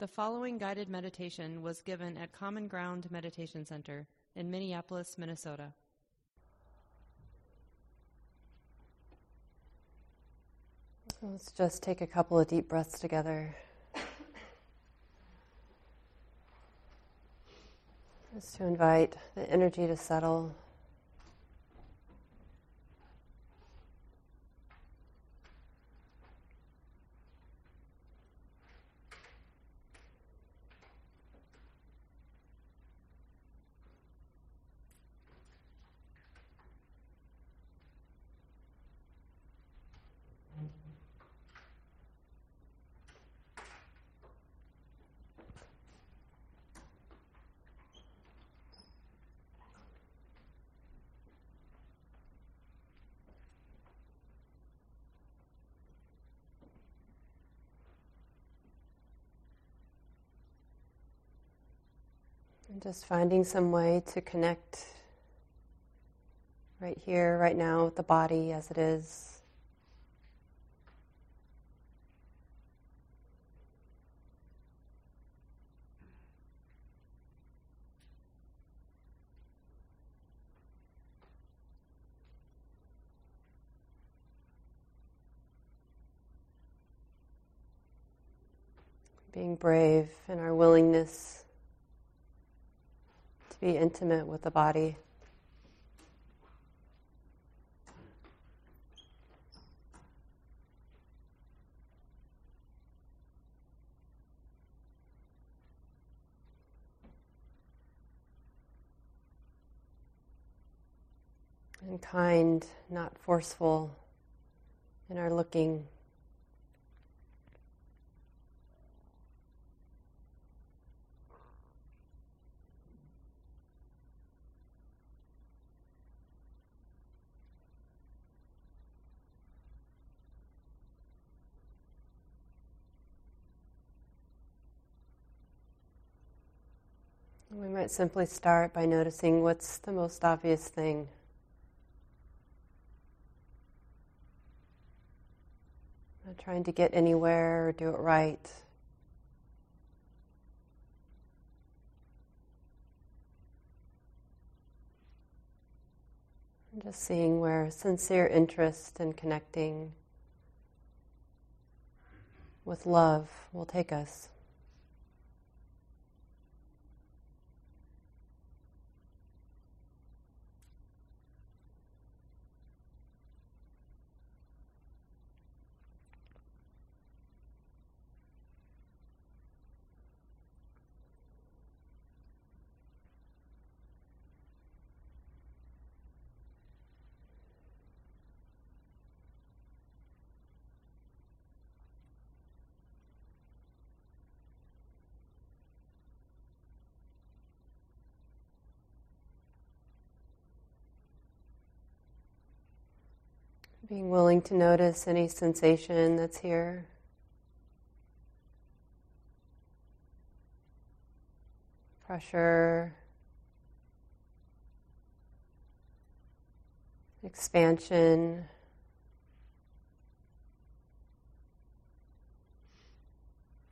The following guided meditation was given at Common Ground Meditation Center in Minneapolis, Minnesota. Let's just take a couple of deep breaths together. Just to invite the energy to settle. And just finding some way to connect right here, right now, with the body as it is. Being brave in our willingness be intimate with the body. And kind, not forceful in our looking. We might simply start by noticing what's the most obvious thing. Not trying to get anywhere or do it right. And just seeing where sincere interest and connecting with love will take us. Being willing to notice any sensation that's here. Pressure, expansion,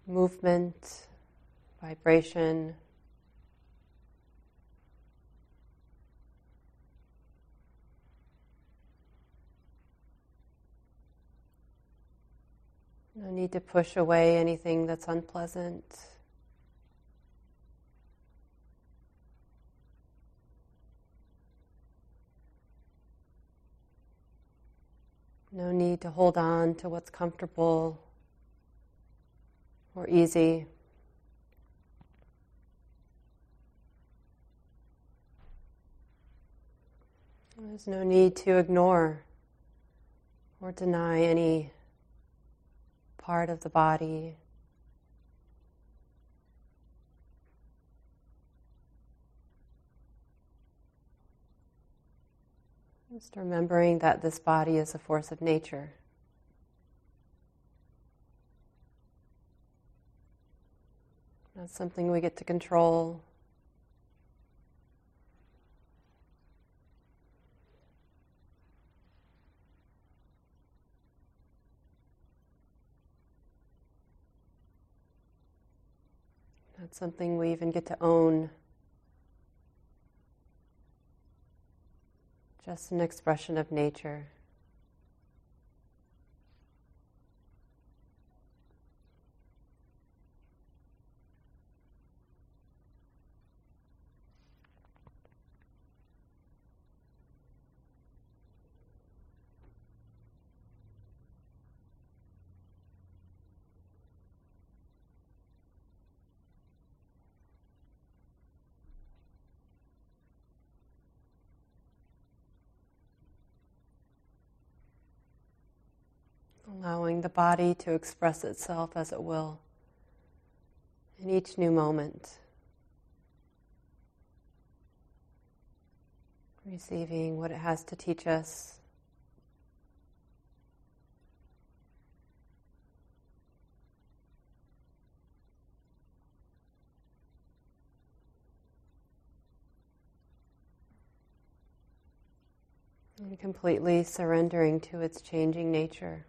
movement, vibration. No need to push away anything that's unpleasant. No need to hold on to what's comfortable or easy. There's no need to ignore or deny any part of the body. Just remembering that this body is a force of nature. Not something we get to control. Something we even get to own. Just an expression of nature. Allowing the body to express itself as it will in each new moment. Receiving what it has to teach us. And completely surrendering to its changing nature.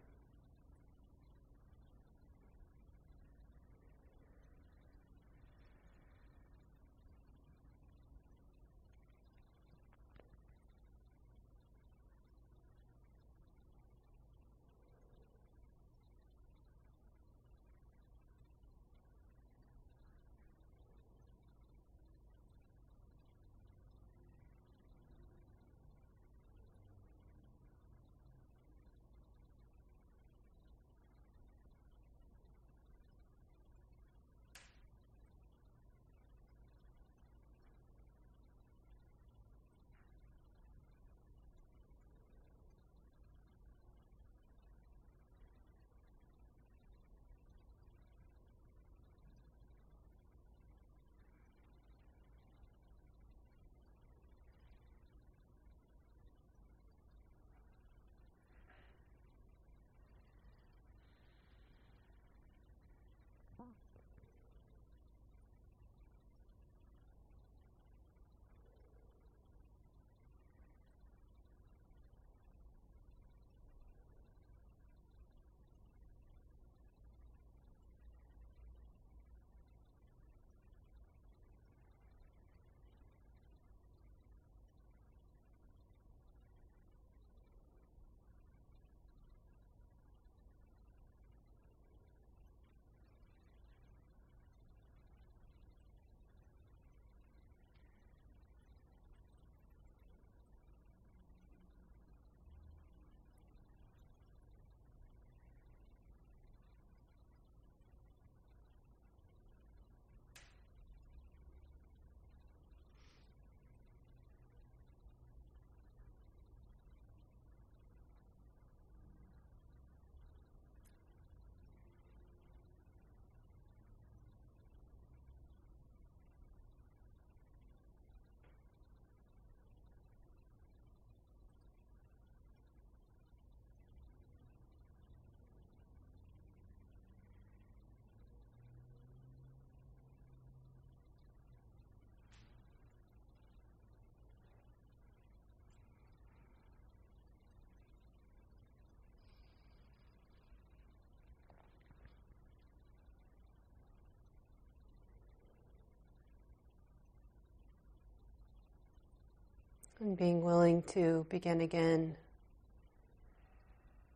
And being willing to begin again,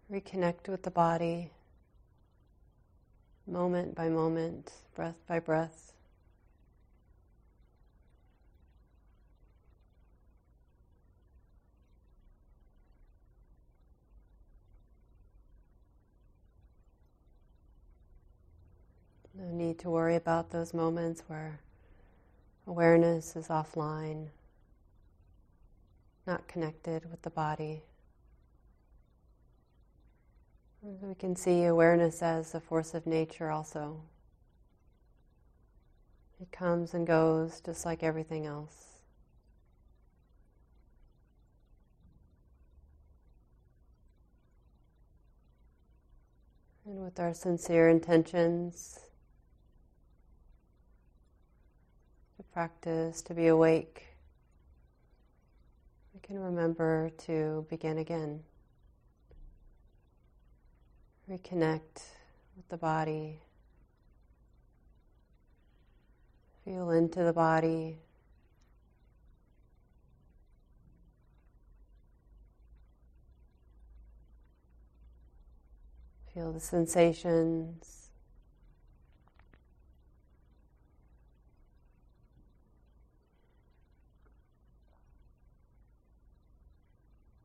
reconnect with the body, moment by moment, breath by breath. No need to worry about those moments where awareness is offline not connected with the body. We can see awareness as a force of nature also. It comes and goes just like everything else. And with our sincere intentions to practice, to be awake we can remember to begin again. Reconnect with the body. Feel into the body. Feel the sensations.